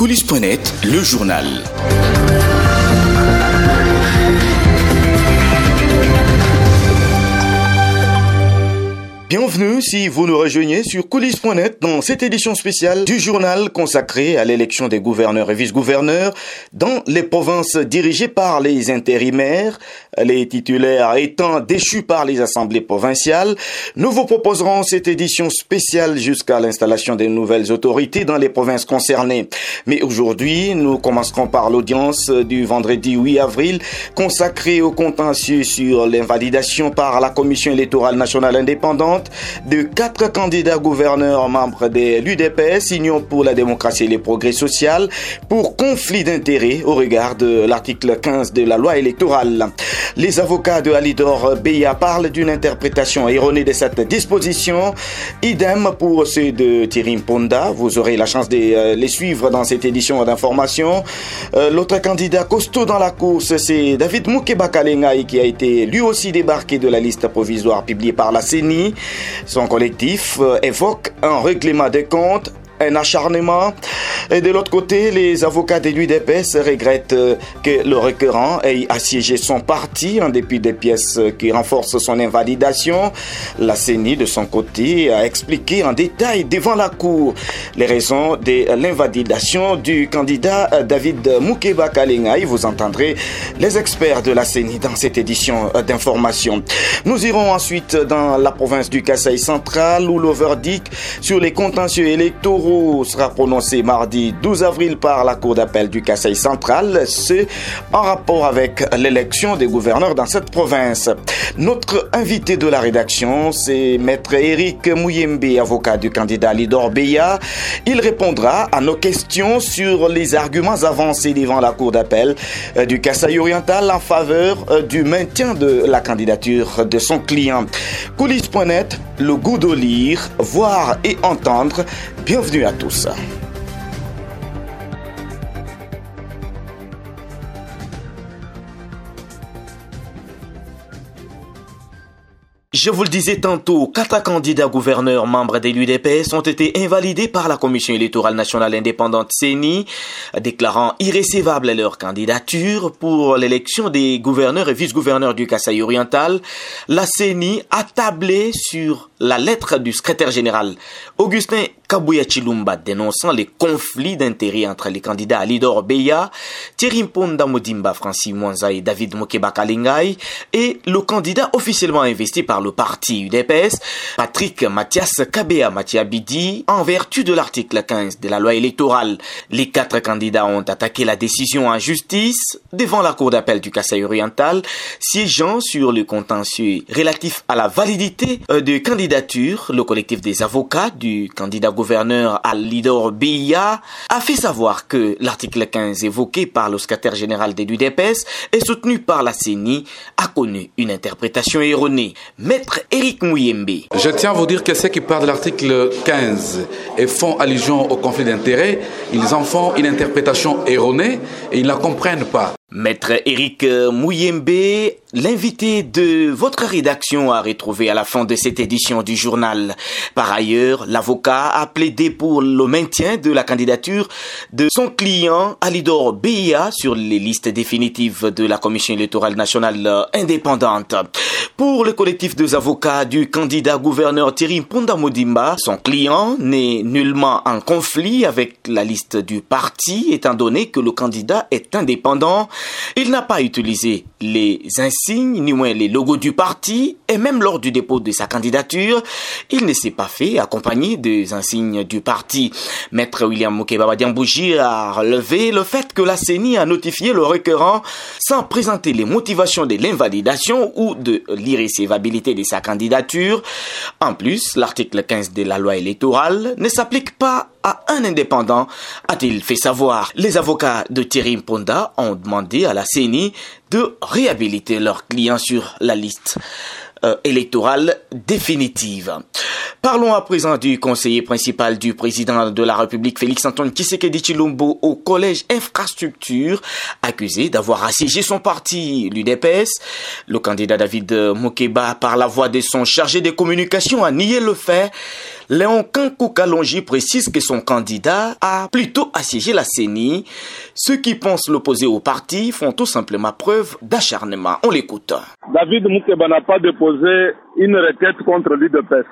Coulisses.net, le journal. Bienvenue si vous nous rejoignez sur coulisses.net dans cette édition spéciale du journal consacré à l'élection des gouverneurs et vice-gouverneurs dans les provinces dirigées par les intérimaires, les titulaires étant déchus par les assemblées provinciales. Nous vous proposerons cette édition spéciale jusqu'à l'installation des nouvelles autorités dans les provinces concernées. Mais aujourd'hui, nous commencerons par l'audience du vendredi 8 avril consacrée au contentieux sur l'invalidation par la Commission électorale nationale indépendante de quatre candidats gouverneurs membres de l'UDPS, Union pour la démocratie et les progrès social, pour conflit d'intérêts au regard de l'article 15 de la loi électorale. Les avocats de Alidor Beya parlent d'une interprétation erronée de cette disposition. Idem pour ceux de Thierry Ponda. Vous aurez la chance de euh, les suivre dans cette édition d'information. Euh, l'autre candidat costaud dans la course, c'est David Moukeba qui a été lui aussi débarqué de la liste provisoire publiée par la CENI. Son collectif euh, évoque un règlement des comptes un acharnement. Et de l'autre côté, les avocats de l'UDPS regrettent euh, que le requérant ait assiégé son parti en dépit des pièces qui renforcent son invalidation. La CENI, de son côté, a expliqué en détail devant la Cour les raisons de l'invalidation du candidat David Moukeba Kalingaï. Vous entendrez les experts de la CENI dans cette édition d'information. Nous irons ensuite dans la province du Kasaï central où le verdict sur les contentieux électoraux sera prononcé mardi 12 avril par la Cour d'appel du Kassai central, ce en rapport avec l'élection des gouverneurs dans cette province. Notre invité de la rédaction, c'est maître Eric Mouyembe, avocat du candidat Lidor Beya. Il répondra à nos questions sur les arguments avancés devant la Cour d'appel euh, du Kassai oriental en faveur euh, du maintien de la candidature de son client. Coulisses.net, le goût de lire, voir et entendre. Bienvenue à tous. Je vous le disais tantôt, quatre candidats gouverneurs membres de l'UDPS ont été invalidés par la Commission électorale nationale indépendante CENI, déclarant irrécevable leur candidature pour l'élection des gouverneurs et vice-gouverneurs du Kasaï oriental. La CENI a tablé sur la lettre du secrétaire général Augustin Kabouya Chilumba dénonçant les conflits d'intérêts entre les candidats Alidor Beya, Thierry Mponda Modimba Francis Mwanza et David Mokeba Kalingay et le candidat officiellement investi par le parti UDPS, Patrick Mathias Kabea Bidi, en vertu de l'article 15 de la loi électorale. Les quatre candidats ont attaqué la décision en justice devant la cour d'appel du Kassai oriental, siégeant sur le contentieux relatif à la validité euh, de candidature. Le collectif des avocats du candidat gouverneur Alidor Biya a fait savoir que l'article 15 évoqué par le secrétaire général de l'UDPS et soutenu par la CENI a connu une interprétation erronée. Maître Eric Mouyembe. Je tiens à vous dire que ceux qui parlent de l'article 15 et font allusion au conflit d'intérêts, ils en font une interprétation erronée et ils ne la comprennent pas. Maître Eric Mouyembe, l'invité de votre rédaction a retrouvé à la fin de cette édition du journal. Par ailleurs, l'avocat a plaidé pour le maintien de la candidature de son client Alidor Beya sur les listes définitives de la Commission électorale nationale indépendante. Pour le collectif des avocats du candidat gouverneur Thierry Pondamodimba, son client n'est nullement en conflit avec la liste du parti étant donné que le candidat est indépendant il n'a pas utilisé les insignes, ni moins les logos du parti, et même lors du dépôt de sa candidature, il ne s'est pas fait accompagner des insignes du parti. Maître William Moukeba Diambouji a relevé le fait que la CENI a notifié le requérant sans présenter les motivations de l'invalidation ou de l'irrécevabilité de sa candidature. En plus, l'article 15 de la loi électorale ne s'applique pas à un indépendant, a-t-il fait savoir. Les avocats de Thierry Mponda ont demandé à la CENI de réhabiliter leurs clients sur la liste euh, électorale définitive. Parlons à présent du conseiller principal du président de la République, Félix Antoine Tshisekedi Chilombo, au collège infrastructure, accusé d'avoir assiégé son parti, l'UDPS. Le candidat David Mokeba, par la voix de son chargé de communication, a nié le fait. Léon Kankou Kalonji précise que son candidat a plutôt assiégé la CENI. Ceux qui pensent l'opposer au parti font tout simplement preuve d'acharnement. On l'écoute. David Moukeba n'a pas déposé une requête contre l'UDPS.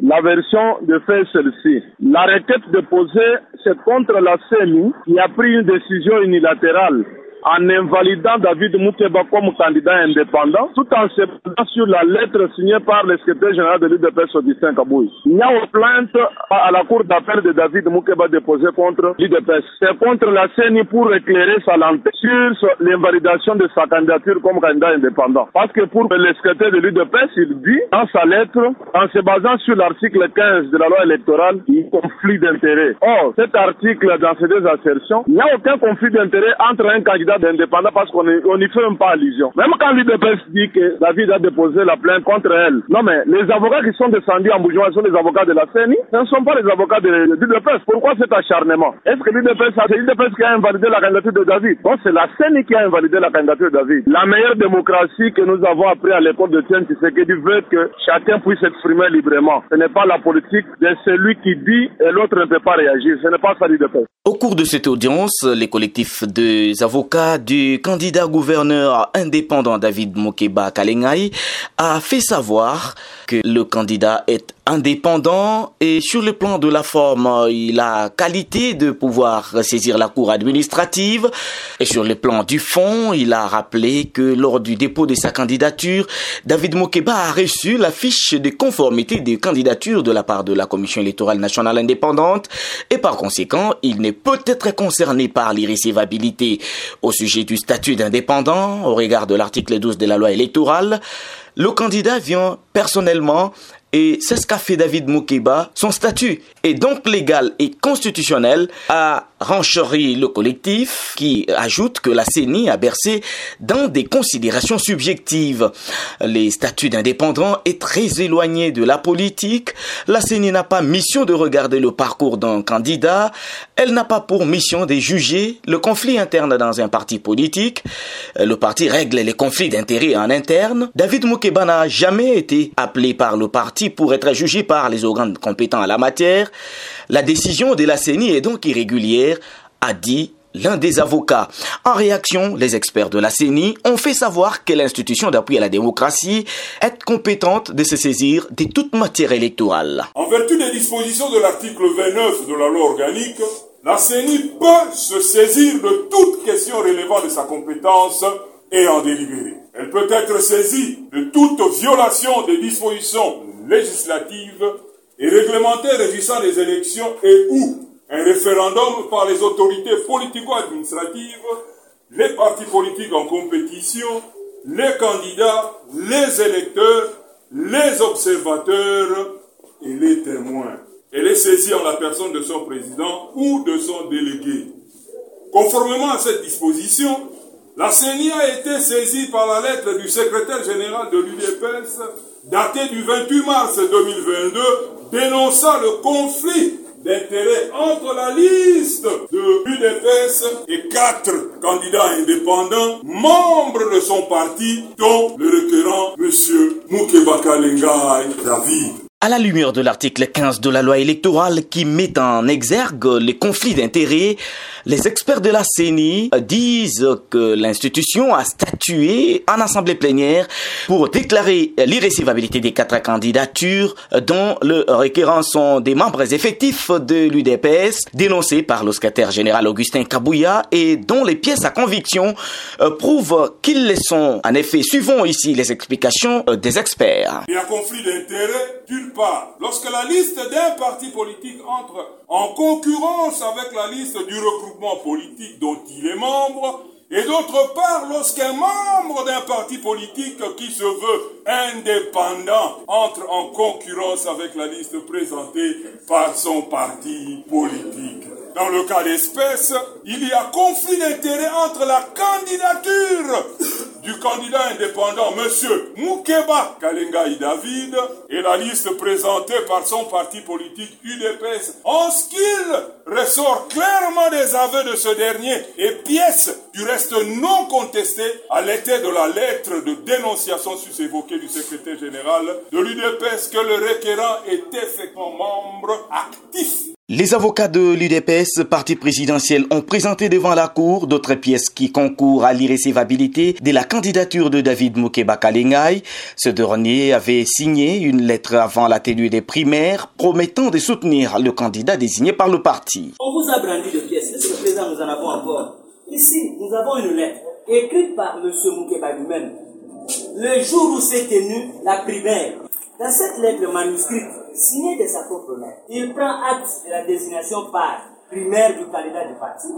La version de fait celle-ci. La requête déposée, c'est contre la CENI qui a pris une décision unilatérale en invalidant David Moukeba comme candidat indépendant, tout en se basant sur la lettre signée par le secrétaire général de l'UDPS Augustin Kabouy. Il y a une plainte à la cour d'appel de David Moukeba déposée contre l'UDPS. C'est contre la CENI pour éclairer sa lanterne sur l'invalidation de sa candidature comme candidat indépendant. Parce que pour le secrétaire de l'UDPS, il dit dans sa lettre, en se basant sur l'article 15 de la loi électorale, il conflit d'intérêt. Or, cet article, dans ces deux assertions, il n'y a aucun conflit d'intérêt entre un candidat d'indépendant parce qu'on n'y fait même pas allusion. Même quand l'UDPS dit que David a déposé la plainte contre elle. Non mais les avocats qui sont descendus en bourgeois sont les avocats de la CENI, ce ne sont pas les avocats de, l'UDPS. Pourquoi cet acharnement? Est-ce que l'UDPS, l'UDPS qui a invalidé la candidature de David? Non, c'est la CENI qui a invalidé la candidature de David. La meilleure démocratie que nous avons appris à l'école de que du veut que chacun puisse s'exprimer librement. Ce n'est pas la politique de celui qui dit et l'autre ne peut pas réagir. Ce n'est pas ça l'UDPS. Au cours de cette audience, les collectifs des avocats du candidat gouverneur indépendant David Mokeba Kalengai a fait savoir que le candidat est indépendant et sur le plan de la forme, il a qualité de pouvoir saisir la cour administrative et sur le plan du fond, il a rappelé que lors du dépôt de sa candidature, David Mokeba a reçu la fiche de conformité des candidatures de la part de la Commission électorale nationale indépendante et par conséquent, il n'est peut-être concerné par l'irrécevabilité au sujet du statut d'indépendant au regard de l'article 12 de la loi électorale. Le candidat vient personnellement et c'est ce qu'a fait David Moukeba. Son statut est donc légal et constitutionnel, a rencheri le collectif qui ajoute que la CENI a bercé dans des considérations subjectives. Les statuts d'indépendant est très éloigné de la politique. La CENI n'a pas mission de regarder le parcours d'un candidat. Elle n'a pas pour mission de juger le conflit interne dans un parti politique. Le parti règle les conflits d'intérêts en interne. David Moukeba n'a jamais été appelé par le parti pour être jugé par les organes compétents à la matière. La décision de la CENI est donc irrégulière, a dit l'un des avocats. En réaction, les experts de la CENI ont fait savoir que l'institution d'appui à la démocratie est compétente de se saisir de toute matière électorale. En vertu des dispositions de l'article 29 de la loi organique, la CENI peut se saisir de toute question relevant de sa compétence et en délibérer. Elle peut être saisie de toute violation des dispositions législatives et réglementaires régissant les élections et ou un référendum par les autorités politico-administratives, les partis politiques en compétition, les candidats, les électeurs, les observateurs et les témoins. Elle est saisie en la personne de son président ou de son délégué. Conformément à cette disposition, la CENI a été saisie par la lettre du secrétaire général de l'UDPS datée du 28 mars 2022 dénonçant le conflit d'intérêts entre la liste de l'UDPS et quatre candidats indépendants, membres de son parti, dont le requérant M. Moukebaka David à la lumière de l'article 15 de la loi électorale qui met en exergue les conflits d'intérêts, les experts de la CENI disent que l'institution a statué en assemblée plénière pour déclarer l'irrécevabilité des quatre candidatures dont le requérant sont des membres effectifs de l'UDPS dénoncés par le secrétaire général Augustin Kabouya et dont les pièces à conviction euh, prouvent qu'ils le sont. En effet, suivons ici les explications euh, des experts. Part, lorsque la liste d'un parti politique entre en concurrence avec la liste du regroupement politique dont il est membre, et d'autre part, lorsqu'un membre d'un parti politique qui se veut indépendant entre en concurrence avec la liste présentée par son parti politique. Dans le cas d'espèce, il y a conflit d'intérêt entre la candidature du candidat indépendant, M. Moukeba Kalengai David, et la liste présentée par son parti politique UDPS, en ce qu'il ressort clairement des aveux de ce dernier et pièces du reste non contestées à l'état de la lettre de dénonciation sus-évoquée du secrétaire général de l'UDPS que le requérant est effectivement membre actif les avocats de l'UDPS, parti présidentiel, ont présenté devant la Cour d'autres pièces qui concourent à l'irrécevabilité de la candidature de David Moukeba Kalingay. Ce dernier avait signé une lettre avant la tenue des primaires promettant de soutenir le candidat désigné par le parti. On vous a brandi de pièces. Monsieur le Président, nous en avons encore. Ici, nous avons une lettre écrite par M. Moukeba lui-même. Le jour où s'est tenue la primaire, dans cette lettre manuscrite, signée de sa propre main, il prend acte de la désignation par primaire du candidat du parti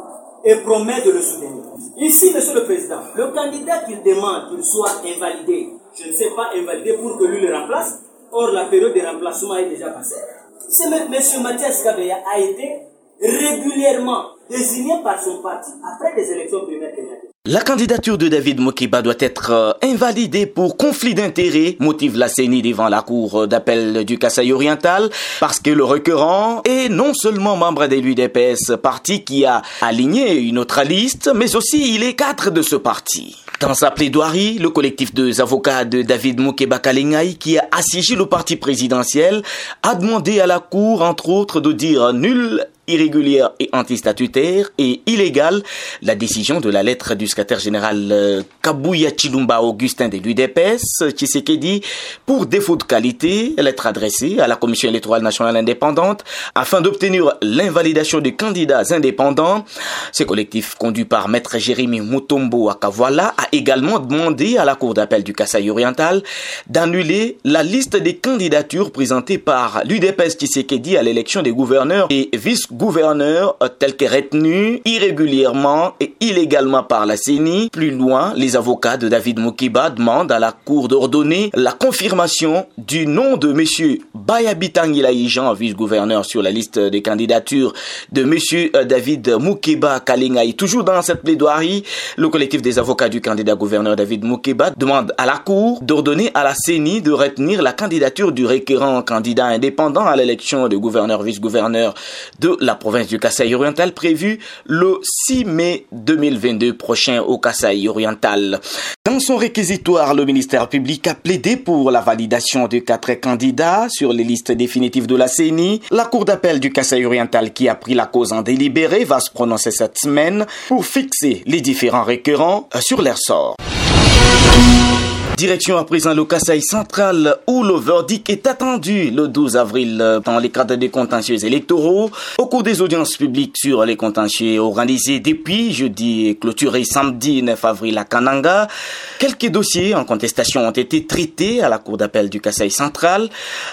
et promet de le soutenir. Ici, Monsieur le Président, le candidat qu'il demande qu'il soit invalidé, je ne sais pas invalidé pour que lui le remplace, or la période de remplacement est déjà passée. Ce M. Mathias Kabeya a été régulièrement désigné par son parti après des élections primaires kenyatiques. La candidature de David Mokiba doit être euh, invalidée pour conflit d'intérêts, motive la CENI devant la cour d'appel du Kassai oriental, parce que le requérant est non seulement membre de l'UDPS, parti qui a aligné une autre liste, mais aussi il est cadre de ce parti. Dans sa plaidoirie, le collectif de avocats de David Moukeba Kalingay, qui a assiégé le parti présidentiel, a demandé à la Cour, entre autres, de dire nul irrégulière et antistatutaire et illégale, la décision de la lettre du secrétaire général euh, Kabouya Chilumba Augustin de l'UDPS, Tshisekedi, pour défaut de qualité, lettre adressée à la Commission électorale nationale indépendante afin d'obtenir l'invalidation des candidats indépendants. Ce collectif, conduit par maître Jérémy Mutombo Akavola, a également demandé à la Cour d'appel du Kassai oriental d'annuler la liste des candidatures présentées par l'UDPS Tshisekedi à l'élection des gouverneurs et vice gouverneur euh, tel que retenu irrégulièrement et illégalement par la CENI. Plus loin, les avocats de David Mukiba demandent à la Cour d'ordonner la confirmation du nom de M. Bayabitangilaï Jean, vice-gouverneur sur la liste des candidatures de M. David Mukiba Kalingaï. Toujours dans cette plaidoirie, le collectif des avocats du candidat gouverneur David Mukiba demande à la Cour d'ordonner à la CENI de retenir la candidature du requérant candidat indépendant à l'élection de gouverneur vice-gouverneur de la province du Kasaï oriental prévu le 6 mai 2022 prochain au Kasaï oriental. Dans son réquisitoire, le ministère public a plaidé pour la validation de quatre candidats sur les listes définitives de la CENI. La Cour d'appel du Kasaï oriental qui a pris la cause en délibéré va se prononcer cette semaine pour fixer les différents requérants sur leur sort. Direction à présent le Kassai central où le verdict est attendu le 12 avril dans les cadres des contentieux électoraux au cours des audiences publiques sur les contentieux organisés depuis jeudi et samedi 9 avril à Kananga. Quelques dossiers en contestation ont été traités à la cour d'appel du Kassai central.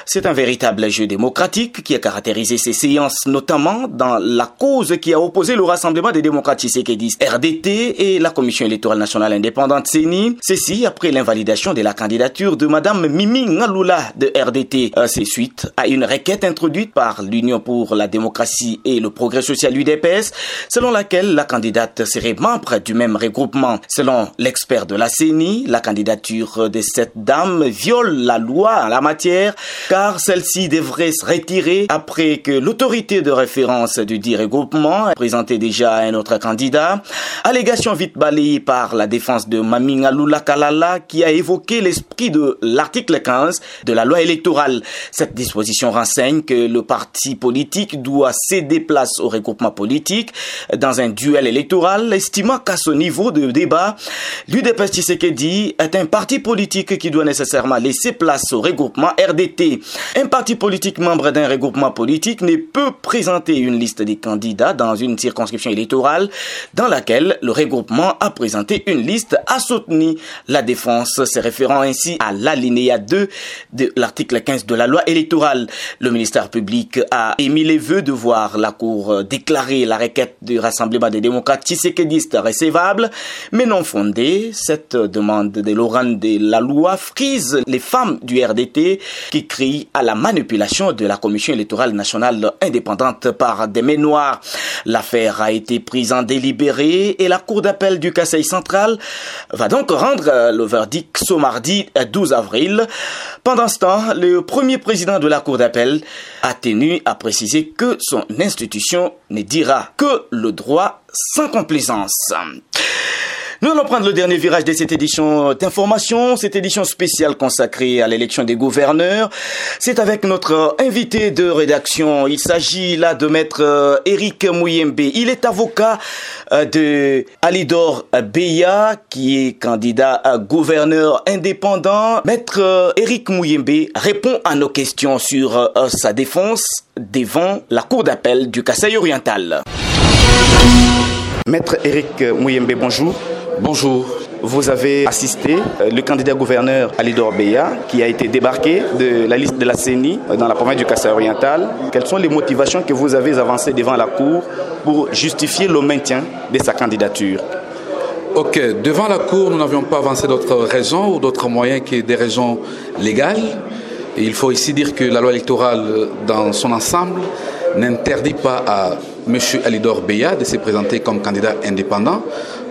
C'est un véritable jeu démocratique qui a caractérisé ces séances notamment dans la cause qui a opposé le Rassemblement des démocrates disent RDT et la Commission électorale nationale indépendante CENI. Ceci après l'invalidation de la candidature de Madame Mimi Ngaloula de RDT. Euh, c'est suite à une requête introduite par l'Union pour la démocratie et le progrès social UDPS, selon laquelle la candidate serait membre du même regroupement. Selon l'expert de la CENI, la candidature de cette dame viole la loi en la matière, car celle-ci devrait se retirer après que l'autorité de référence du dit regroupement a présenté déjà un autre candidat. Allégation vite balayée par la défense de Mami Ngaloula Kalala qui a évoqué l'esprit de l'article 15 de la loi électorale. Cette disposition renseigne que le parti politique doit céder place au regroupement politique dans un duel électoral, estimant qu'à ce niveau de débat, l'UDPS Tshisekedi est un parti politique qui doit nécessairement laisser place au regroupement RDT. Un parti politique membre d'un regroupement politique ne peut présenter une liste des candidats dans une circonscription électorale dans laquelle le regroupement a présenté une liste à soutenir la défense référant ainsi à l'alinéa 2 de l'article 15 de la loi électorale. Le ministère public a émis les vœux de voir la Cour déclarer la requête du Rassemblement des démocrates tshisekédistes recevable, mais non fondée. Cette demande de Laurent de la loi frise les femmes du RDT qui crient à la manipulation de la Commission électorale nationale indépendante par des mains noires. L'affaire a été prise en délibéré et la Cour d'appel du Conseil central va donc rendre le verdict ce mardi 12 avril. Pendant ce temps, le premier président de la Cour d'appel a tenu à préciser que son institution ne dira que le droit sans complaisance. Nous allons prendre le dernier virage de cette édition d'information, cette édition spéciale consacrée à l'élection des gouverneurs. C'est avec notre invité de rédaction. Il s'agit là de maître Eric Mouyembe. Il est avocat euh, de Alidor Beya, qui est candidat à gouverneur indépendant. Maître Eric Mouyembe répond à nos questions sur euh, sa défense devant la cour d'appel du Kassai oriental. Maître Eric Mouyembe, bonjour. Bonjour. Vous avez assisté euh, le candidat gouverneur Alidor Beya qui a été débarqué de la liste de la CENI euh, dans la province du Kassai oriental. Quelles sont les motivations que vous avez avancées devant la Cour pour justifier le maintien de sa candidature? Ok, devant la Cour, nous n'avions pas avancé d'autres raisons ou d'autres moyens que des raisons légales. Il faut ici dire que la loi électorale dans son ensemble n'interdit pas à M. Alidor Beya de se présenter comme candidat indépendant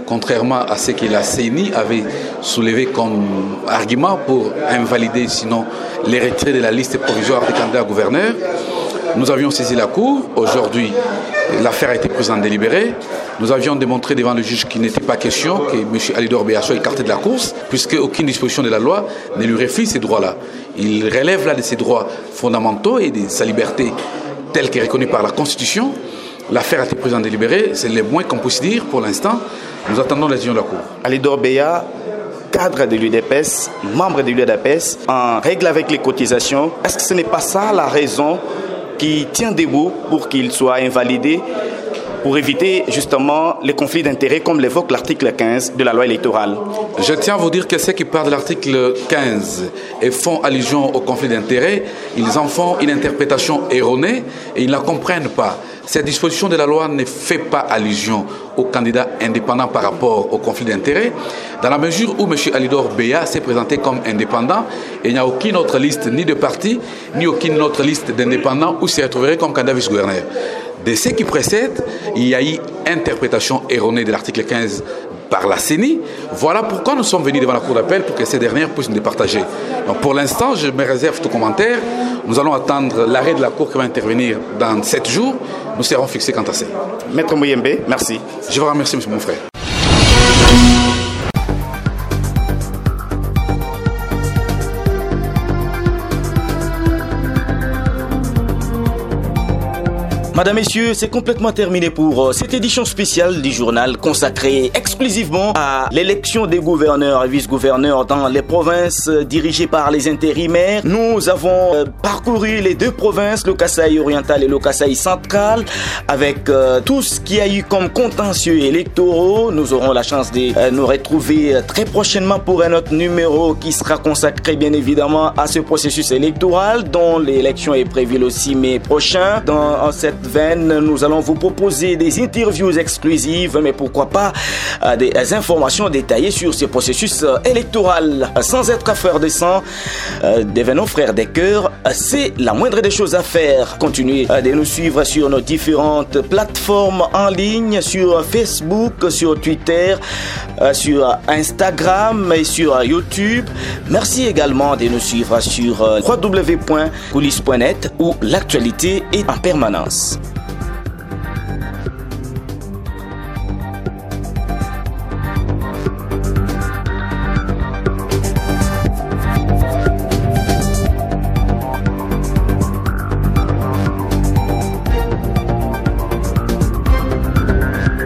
contrairement à ce que la CENI avait soulevé comme argument pour invalider sinon les retraits de la liste provisoire des candidats gouverneurs. Nous avions saisi la Cour. Aujourd'hui, l'affaire a été prise en délibéré. Nous avions démontré devant le juge qu'il n'était pas question que M. Alidor Béa soit écarté de la course, puisque aucune disposition de la loi ne lui refuse ces droits-là. Il relève là de ses droits fondamentaux et de sa liberté telle qu'elle est reconnue par la Constitution. L'affaire a été prise en délibéré, c'est le moins qu'on puisse dire pour l'instant. Nous attendons les décision de la Cour. Alidor Beya, cadre de l'UDPS, membre de l'UDPS, en règle avec les cotisations. Est-ce que ce n'est pas ça la raison qui tient debout pour qu'il soit invalidé pour éviter justement les conflits d'intérêts comme l'évoque l'article 15 de la loi électorale? Je tiens à vous dire que ceux qui parlent de l'article 15 et font allusion au conflit d'intérêts, ils en font une interprétation erronée et ils ne la comprennent pas. Cette disposition de la loi ne fait pas allusion aux candidats indépendants par rapport au conflit d'intérêts, dans la mesure où M. Alidor Beya s'est présenté comme indépendant et il n'y a aucune autre liste ni de parti, ni aucune autre liste d'indépendants où s'y retrouverait comme candidat vice-gouverneur. De ce qui précède, il y a eu interprétation erronée de l'article 15 par la CENI. Voilà pourquoi nous sommes venus devant la Cour d'appel pour que ces dernières puissent nous départager. Donc pour l'instant, je me réserve tout commentaire. Nous allons attendre l'arrêt de la Cour qui va intervenir dans sept jours. Nous serons fixés quant à ça. Maître Mouyembe, merci. Je vous remercie, monsieur mon frère. Madame, Messieurs, c'est complètement terminé pour euh, cette édition spéciale du journal consacrée exclusivement à l'élection des gouverneurs et vice-gouverneurs dans les provinces dirigées par les intérimaires. Nous avons euh, parcouru les deux provinces, le Kasaï oriental et le Kasaï central, avec euh, tout ce qui a eu comme contentieux électoraux. Nous aurons la chance de nous retrouver très prochainement pour un autre numéro qui sera consacré bien évidemment à ce processus électoral dont l'élection est prévue le 6 mai prochain. Dans cette nous allons vous proposer des interviews exclusives, mais pourquoi pas euh, des informations détaillées sur ce processus euh, électoral. Sans être frères de sang, euh, devenons frères des cœurs, c'est la moindre des choses à faire. Continuez de nous suivre sur nos différentes plateformes en ligne, sur Facebook, sur Twitter, sur Instagram et sur YouTube. Merci également de nous suivre sur www.coulisses.net où l'actualité est en permanence.